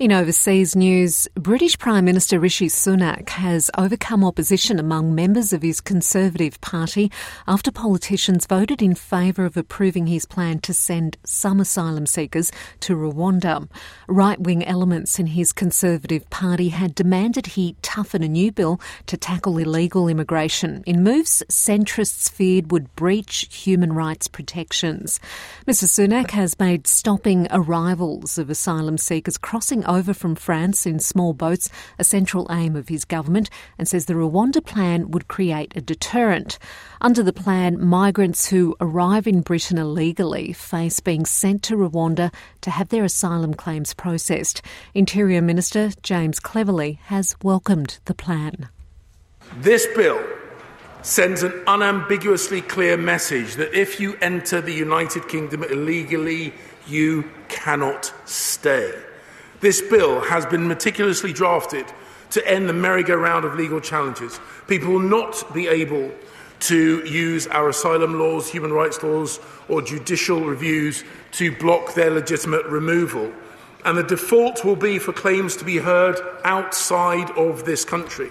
In overseas news, British Prime Minister Rishi Sunak has overcome opposition among members of his Conservative Party after politicians voted in favour of approving his plan to send some asylum seekers to Rwanda. Right wing elements in his Conservative Party had demanded he toughen a new bill to tackle illegal immigration in moves centrists feared would breach human rights protections. Mr Sunak has made stopping arrivals of asylum seekers crossing over from France in small boats a central aim of his government and says the Rwanda plan would create a deterrent. Under the plan, migrants who arrive in Britain illegally face being sent to Rwanda to have their asylum claims processed. Interior Minister James Cleverly has welcomed the plan. This bill sends an unambiguously clear message that if you enter the United Kingdom illegally, you cannot stay. This bill has been meticulously drafted to end the merry-go-round of legal challenges. People will not be able to use our asylum laws, human rights laws, or judicial reviews to block their legitimate removal. And the default will be for claims to be heard outside of this country.